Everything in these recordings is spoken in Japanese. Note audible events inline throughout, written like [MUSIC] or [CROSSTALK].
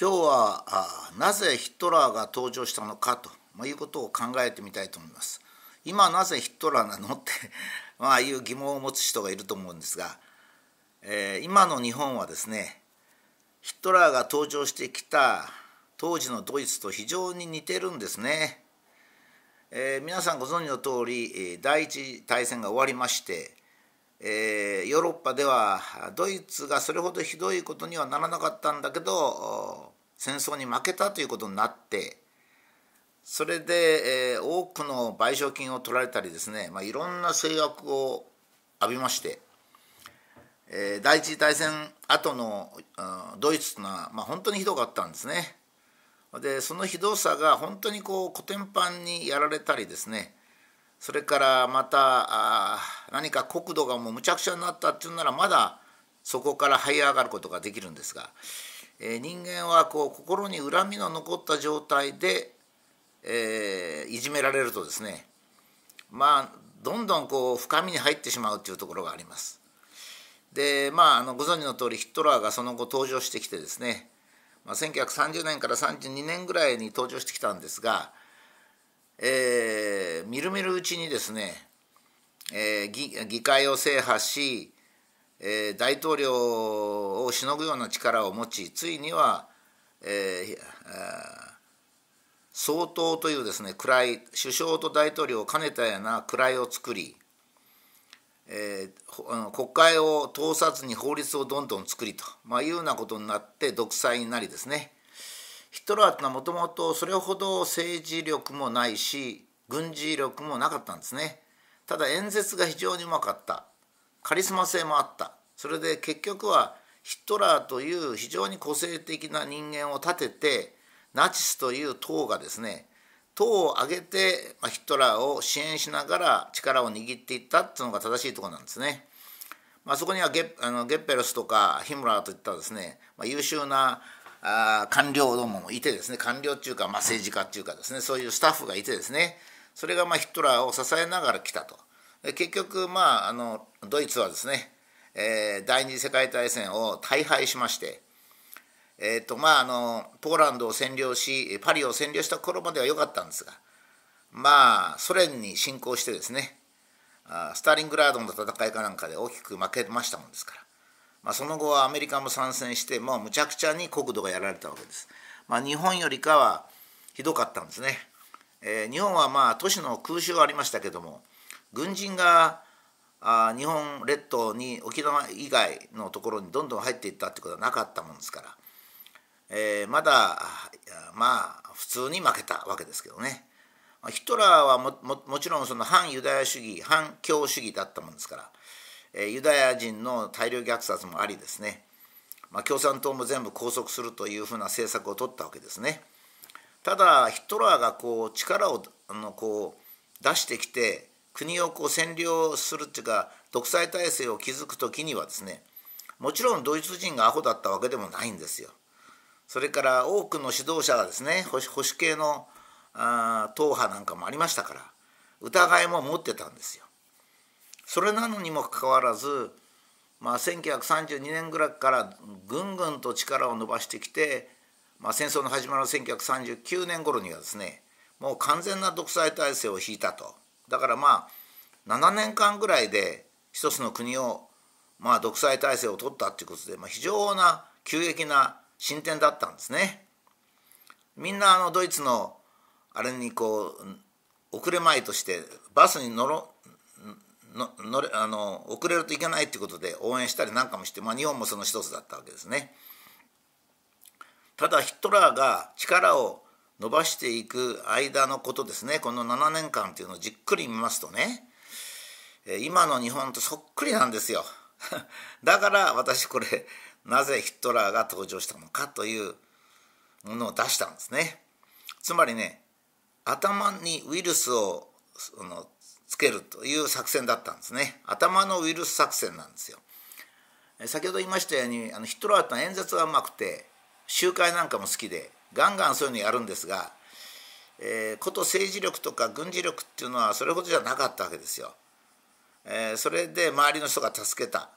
今日はなぜヒトラーが登場したのかと、いうことを考えてみたいと思います。今なぜヒトラーなのって [LAUGHS] まあいう疑問を持つ人がいると思うんですが、えー、今の日本はですねヒトラーが登場してきた当時のドイツと非常に似てるんですね。えー、皆さんご存知の通り第一大戦が終わりましてえー、ヨーロッパではドイツがそれほどひどいことにはならなかったんだけど戦争に負けたということになってそれで、えー、多くの賠償金を取られたりですね、まあ、いろんな制約を浴びまして、えー、第一次大戦後の、うん、ドイツというのは、まあ、本当にひどかったんですね。でそのひどさが本当にこうコテンパンにやられたりですねそれからまた何か国土がもうむちゃくちゃになったっていうならまだそこから這い上がることができるんですが、えー、人間はこう心に恨みの残った状態で、えー、いじめられるとですねまあどんどんこう深みに入ってしまうというところがあります。でまああのご存知の通りヒットラーがその後登場してきてですね、まあ、1930年から32年ぐらいに登場してきたんですがえー、みるみるうちにですね、えー、議議会を制覇し、えー、大統領をしのぐような力を持ちついには、えー、総統というですね位首相と大統領を兼ねたような位を作り、えー、国会を通さずに法律をどんどん作りと、まあ、いうようなことになって独裁になりですね。ヒトラーというのはもともとそれほど政治力もないし軍事力もなかったんですね。ただ演説が非常にうまかった。カリスマ性もあった。それで結局はヒトラーという非常に個性的な人間を立ててナチスという党がですね党を挙げて、ヒトラーを支援しながら力を握っていったっていうのが正しいところなんですね。まあ、そこにはゲあのゲッペルスとかヒムラーといったですね、まあ、優秀なあ官僚どももいてですね官僚っていうか、まあ、政治家っていうかですねそういうスタッフがいてですねそれがまあヒトラーを支えながら来たと。結局まああのドイツはですね、えー、第二次世界大戦を大敗しましてえーとまあ、あのポーランドを占領しパリを占領した頃までは良かったんですがまあソ連に侵攻してですねスターリングラードの戦いかなんかで大きく負けましたもんですから。まあ、その後はアメリカも参戦してもうむちゃくちゃに国土がやられたわけです。まあ、日本よりかはひどかったんですね。えー、日本はまあ都市の空襲はありましたけども軍人があ日本列島に沖縄以外のところにどんどん入っていったってことはなかったもんですから、えー、まだまあ普通に負けたわけですけどね。ヒトラーはもももちろんその反ユダヤ主義反共主義だったもんですからユダヤ人の大量虐殺もありですね、まあ、共産党も全部拘束するというふうな政策を取ったわけですね。ただヒトラーがこう力をあのこう出してきて国をこう占領するっていうか独裁体制を築く時にはですねもちろんドイツ人がアホだったわけでもないんですよ。それから多くの指導者がですね保守系のあ党派なんかもありましたから疑いも持ってたんですよ。それなのにもかかわらず、まあ、1932年ぐらいからぐんぐんと力を伸ばしてきて、まあ、戦争の始まる1939年頃にはですねもう完全な独裁体制を敷いたとだからまあ7年間ぐらいで一つの国を、まあ、独裁体制を取ったっていうことで、まあ、非常な急激な進展だったんですね。みんなあのドイツのあれにこう遅れまいとしてバスに乗ろののれあの遅れるといけないっていうことで応援したりなんかもして、まあ、日本もその一つだったわけですね。ただヒトラーが力を伸ばしていく間のことですねこの7年間っていうのをじっくり見ますとね今の日本とそっくりなんですよ。[LAUGHS] だから私これなぜヒトラーが登場したのかというものを出したんですね。つまりね頭にウイルスをそのつけるという作戦だったんですね。頭のウイルス作戦なんですよ。先ほど言いましたようにあのヒトラーって演説がうまくて集会なんかも好きでガンガンそういうのやるんですが、えー、こと政治力とか軍事力っていうのはそれほどじゃなかったわけですよ、えー、それで周りの人が助けた。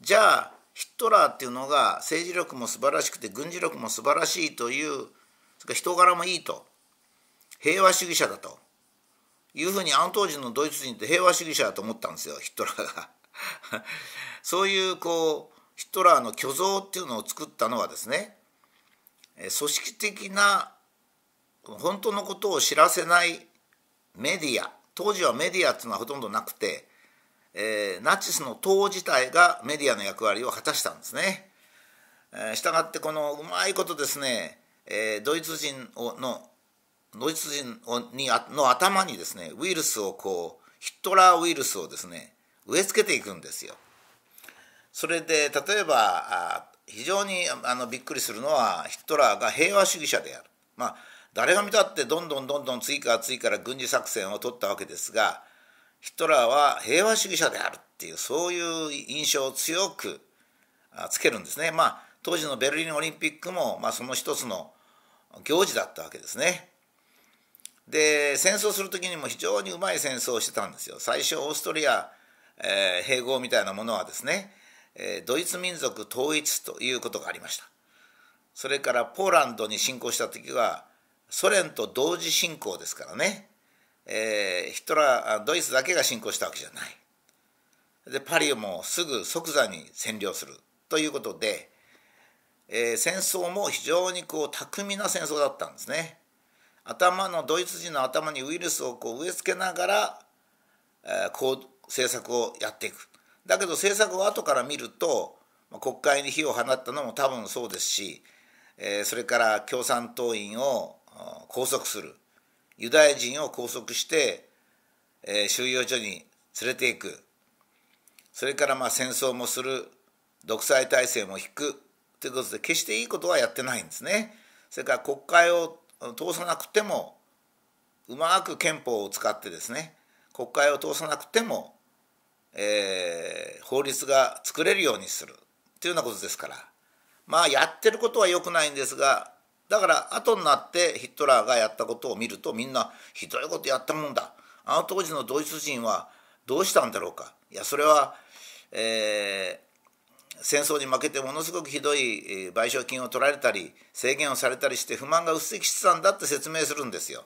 じゃあヒットラーっていうのが政治力も素晴らしくて軍事力も素晴らしいというそれから人柄もいいと。平和主義者だと。いうふうにあの当時のドイツ人って平和主義者だと思ったんですよヒットラーが [LAUGHS] そういうこうヒットラーの虚像っていうのを作ったのはですね組織的な本当のことを知らせないメディア当時はメディアっていうのはほとんどなくて、えー、ナチスの党自体がメディアの役割を果たしたんですね。えー、したがってこのうまいことですね、えー、ドイツ人のドイツ人にの頭にですねウイルスをこうヒットラーウイルスをですね植え付けていくんですよ。それで例えば非常にあのびっくりするのはヒットラーが平和主義者である。まあ誰が見たってどんどんどんどん次から次から軍事作戦を取ったわけですがヒトラーは平和主義者であるっていうそういう印象を強くつけるんですね。まあ当時のベルリンオリンピックも、まあ、その一つの行事だったわけですね。で戦争する時にも非常にうまい戦争をしてたんですよ。最初オーストリア、えー、併合みたいなものはですね、えー、ドイツ民族統一ということがありました。それからポーランドに侵攻した時はソ連と同時進行ですからね、えー、ヒトラードイツだけが侵攻したわけじゃない。でパリをもすぐ即座に占領するということで、えー、戦争も非常にこう巧みな戦争だったんですね。頭のドイツ人の頭にウイルスをこう植え付けながら、えー、こう政策をやっていく。だけど政策を後から見るとまあ国会に火を放ったのも多分そうですし、えー、それから共産党員を拘束するユダヤ人を拘束して、えー、収容所に連れていくそれからまあ戦争もする独裁体制も引くということで決していいことはやってないんですね。それから国会を通さなくてもうまく憲法を使ってですね国会を通さなくても、えー、法律が作れるようにする。というようなことですから。まあやってることは良くないんですがだから後になってヒットラーがやったことを見るとみんなひどいことやったもんだ。あの当時のドイツ人はどうしたんだろうか。いやそれは、えー、戦争に負けてものすごくひどい賠償金を取られたり制限をされたりして不満が鬱積してたんだって説明するんですよ。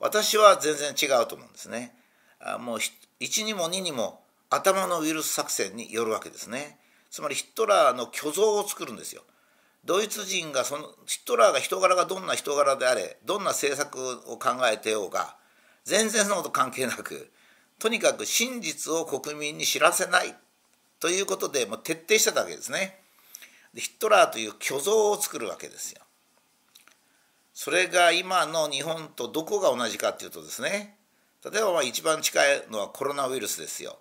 私は全然違うと思うんですね。もう1にも2にも頭のウイルス作戦によるわけですね。つまりヒットラーの虚像を作るんですよ。ドイツ人がそのヒットラーが人柄がどんな人柄であれどんな政策を考えてようが全然そのこと関係なくとにかく真実を国民に知らせないということでもう徹底してたわけですね。でヒットラーという虚像を作るわけですよ。それが今の日本とどこが同じかっていうとですね例えばまあ一番近いのはコロナウイルスですよ。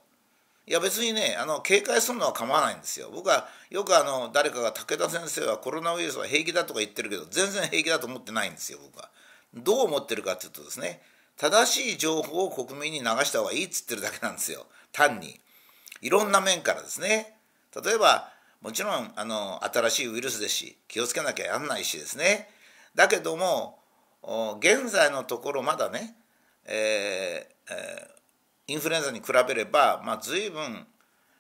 いや別にねあの警戒するのは構わないんですよ僕はよくあの誰かが武田先生はコロナウイルスは平気だとか言ってるけど全然平気だと思ってないんですよ僕はどう思ってるかっていうとですね正しい情報を国民に流した方がいいっつってるだけなんですよ単にいろんな面からですね例えばもちろんあの新しいウイルスですし気をつけなきゃやんないしですねだけども現在のところまだね、えーえーインフルエンザに比べれば、まあ、随分、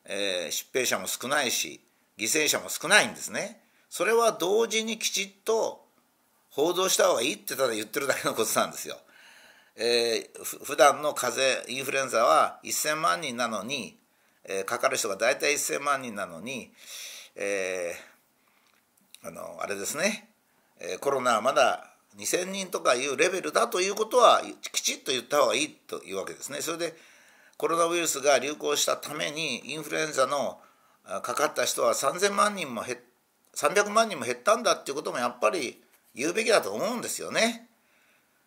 えー、疾病者も少ないし犠牲者も少ないんですね。それは同時にきちっと報道した方がいいってただ言ってるだけのことなんですよ。えー、普段の風邪インフルエンザは1,000万人なのに、えー、かかる人が大体1,000万人なのに、えー、あのあれですね、えー、コロナはまだ2,000人とかいうレベルだということはきちっと言った方がいいというわけですね。それでコロナウイルスが流行したためにインフルエンザのかかった人は3,000万人も減300万人も減ったんだっていうこともやっぱり言うべきだと思うんですよね。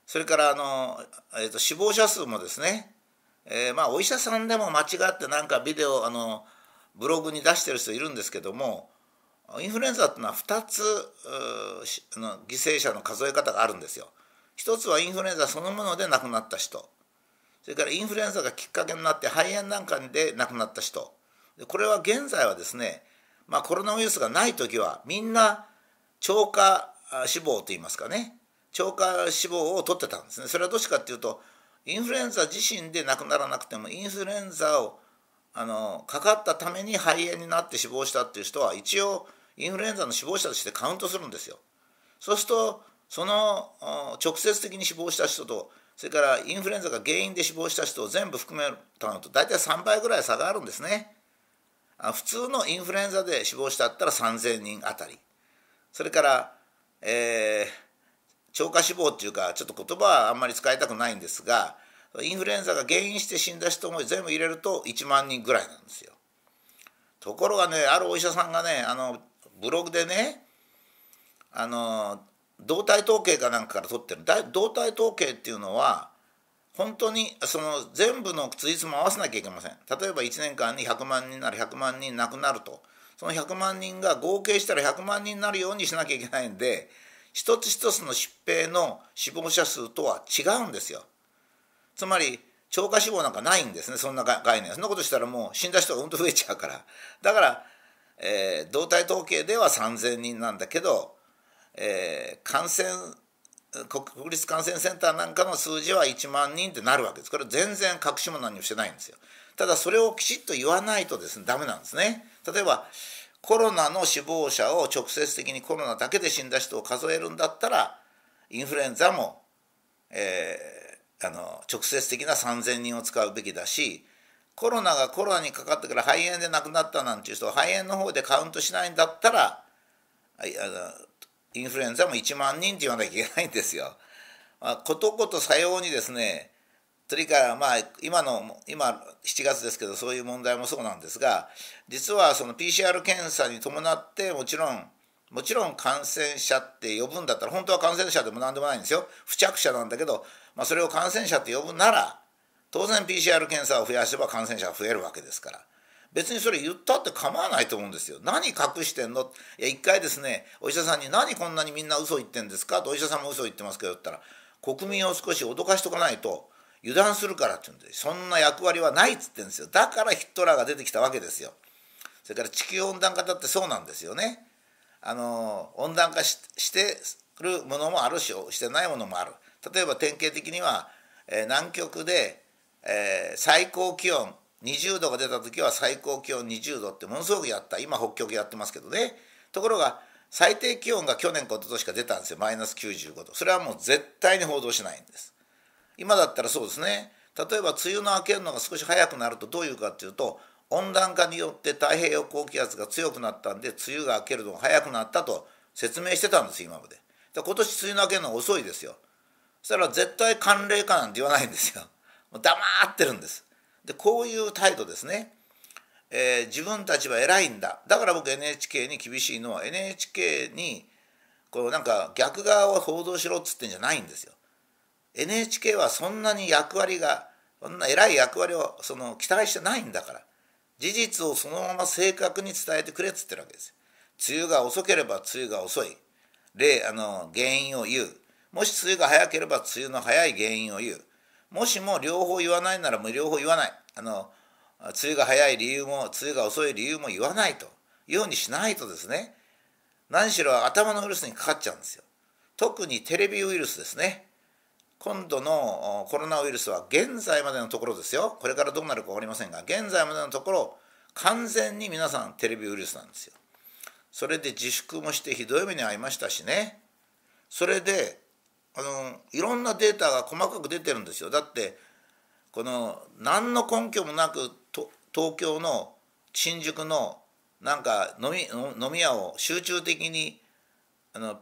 それからあの、えーと、死亡者数もですね、えー、まあお医者さんでも間違ってなんかビデオあのブログに出してる人いるんですけどもインフルエンザっていうのは2つの犠牲者の数え方があるんですよ。一つはインフルエンザそのもので亡くなった人。それからインフルエンザがきっかけになって肺炎なんかで亡くなった人。これは現在はですね、まあ、コロナウイルスがない時はみんな超過死亡といいますかね。超過死亡を取ってたんですね。それはどっちかっていうとインフルエンザ自身で亡くならなくてもインフルエンザをあのかかったために肺炎になって死亡したっていう人は一応インフルエンザの死亡者としてカウントするんですよ。そうするとその直接的に死亡した人とそれからインフルエンザが原因で死亡した人を全部含めたのと大体3倍ぐらい差があるんですね。普通のインフルエンザで死亡したったら3,000人あたりそれから、えー、超過死亡っていうかちょっと言葉はあんまり使いたくないんですがインフルエンザが原因して死んだ人も全部入れると1万人ぐらいなんですよ。ところがねあるお医者さんがねあのブログでねあの動体統計かなんかから取ってる。動体統計っていうのは本当にその全部のついつも合わせなきゃいけません。例えば1年間に100万人なら100万人亡くなると。その100万人が合計したら100万人になるようにしなきゃいけないんで一つ一つの疾病の死亡者数とは違うんですよ。つまり超過死亡なんかないんですねそんな概念。そんなことしたらもう死んだ人がうんと増えちゃうから。だから、えー、動体統計では3,000人なんだけどえー、感染国立感染センターなんかの数字は1万人ってなるわけです。これ全然隠しも何もしてないんですよ。ただそれをきちっと言わないとですねダメなんですね。例えばコロナの死亡者を直接的にコロナだけで死んだ人を数えるんだったらインフルエンザも、えー、あの直接的な3,000人を使うべきだしコロナがコロナにかかってから肺炎で亡くなったなんていう人は肺炎の方でカウントしないんだったらあのインフルエンザも1万人って言わなきゃいけないんですよ。まあ、ことことさようにですねそれからまあ今の今7月ですけどそういう問題もそうなんですが実はその PCR 検査に伴ってもちろんもちろん感染者って呼ぶんだったら本当は感染者でも何でもないんですよ付着者なんだけど、まあ、それを感染者って呼ぶなら当然 PCR 検査を増やせば感染者が増えるわけですから別にそれ言ったって構わないと思うんですよ。何隠してんの？いや一回ですねお医者さんに「何こんなにみんな嘘言ってんですか?」とお医者さんも嘘言ってますけど言ったら国民を少し脅かしとかないと油断するからって言うんでそんな役割はないっつってんですよ。だからヒットラーが出てきたわけですよ。それから地球温暖化だってそうなんですよね。あの温暖化してるものもあるししてないものもある。例えば典型的には、えー、南極で、えー、最高気温20度が出た時は最高気温20度ってものすごくやった。今北極やってますけどね。ところが最低気温が去年か一昨年か出たんですよ。マイナス95度。それはもう絶対に報道しないんです。今だったらそうですね。例えば梅雨の明けるのが少し早くなるとどういうかっていうと温暖化によって太平洋高気圧が強くなったんで梅雨が明けるのが早くなったと説明してたんです今まで。で今年梅雨の明けるのが遅いですよ。そしたら絶対寒冷化なんて言わないんですよ。[LAUGHS] 黙ってるんです。でこういう態度ですね、えー、自分たちは偉いんだ。だから僕 NHK に厳しいのは NHK にこうなんか逆側を報道しろっつってんじゃないんですよ。NHK はそんなに役割がそんな偉い役割をその期待してないんだから事実をそのまま正確に伝えてくれっつってるわけです。梅雨が遅ければ梅雨が遅い。例あの原因を言う。もし梅雨が早ければ梅雨の早い原因を言う。もしも両方言わないならもう両方言わない。あの梅雨が早い理由も梅雨が遅い理由も言わないと。ようにしないとですね。何しろ頭のウイルスにかかっちゃうんですよ。特にテレビウイルスですね。今度のコロナウイルスは現在までのところですよ。これからどうなるか分かりませんが現在までのところ完全に皆さんテレビウイルスなんですよ。それで自粛もしてひどい目に遭いましたしね。それであのいろんなデータが細かく出てるんですよ。だってこの何の根拠もなく東京の新宿のなんか飲み飲み屋を集中的にあの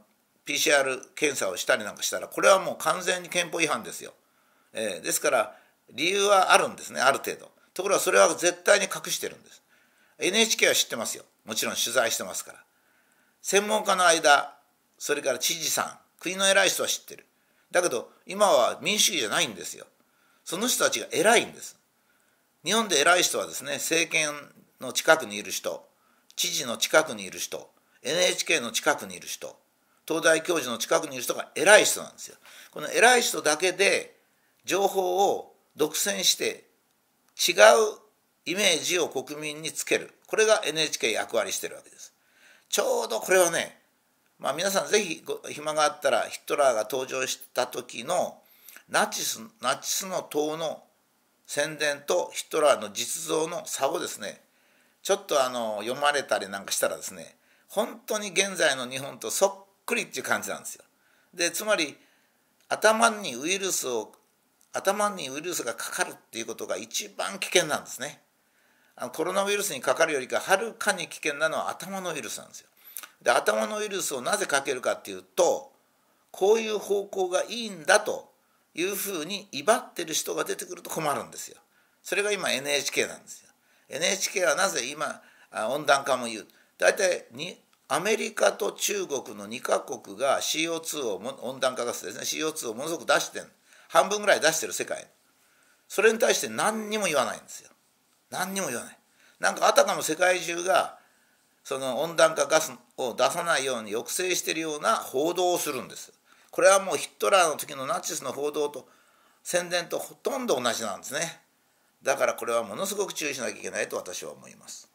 PCR 検査をしたりなんかしたらこれはもう完全に憲法違反ですよ。えー、ですから理由はあるんですねある程度。ところがそれは絶対に隠してるんです。NHK は知ってますよもちろん取材してますから。専門家の間それから知事さん国の偉い人は知ってるだけど今は民主主義じゃないんですよその人たちが偉いんです日本で偉い人はですね政権の近くにいる人知事の近くにいる人 NHK の近くにいる人東大教授の近くにいる人が偉い人なんですよ。この偉い人だけで情報を独占して違うイメージを国民につける。これが NHK 役割してるわけです。ちょうどこれはねまあ、皆さんぜひ暇があったらヒットラーが登場した時のナチスナチスの党の宣伝とヒットラーの実像の差をですねちょっとあの読まれたりなんかしたらですね本当に現在の日本とそっくりっていう感じなんですよ。でつまり頭にウイルスを頭にウイルスがかかるっていうことが一番危険なんですね。あのコロナウイルスにかかるよりかはるかに危険なのは頭のウイルスなんですよ。で頭のウイルスをなぜかけるかっていうとこういう方向がいいんだというふうに威張ってる人が出てくると困るんですよ。それが今 NHK なんですよ。NHK はなぜ今温暖化も言う大体アメリカと中国の2カ国が CO2 を温暖化ガスですね。CO2 をものすごく出してる半分ぐらい出してる世界それに対して何にも言わないんですよ。何にも言わない。なんかあたかも世界中がその温暖化ガスを出さないように抑制しているような報道をするんです。これはもうヒットラーの時のナチスの報道と宣伝とほとんど同じなんですね。だからこれはものすごく注意しなきゃいけないと私は思います。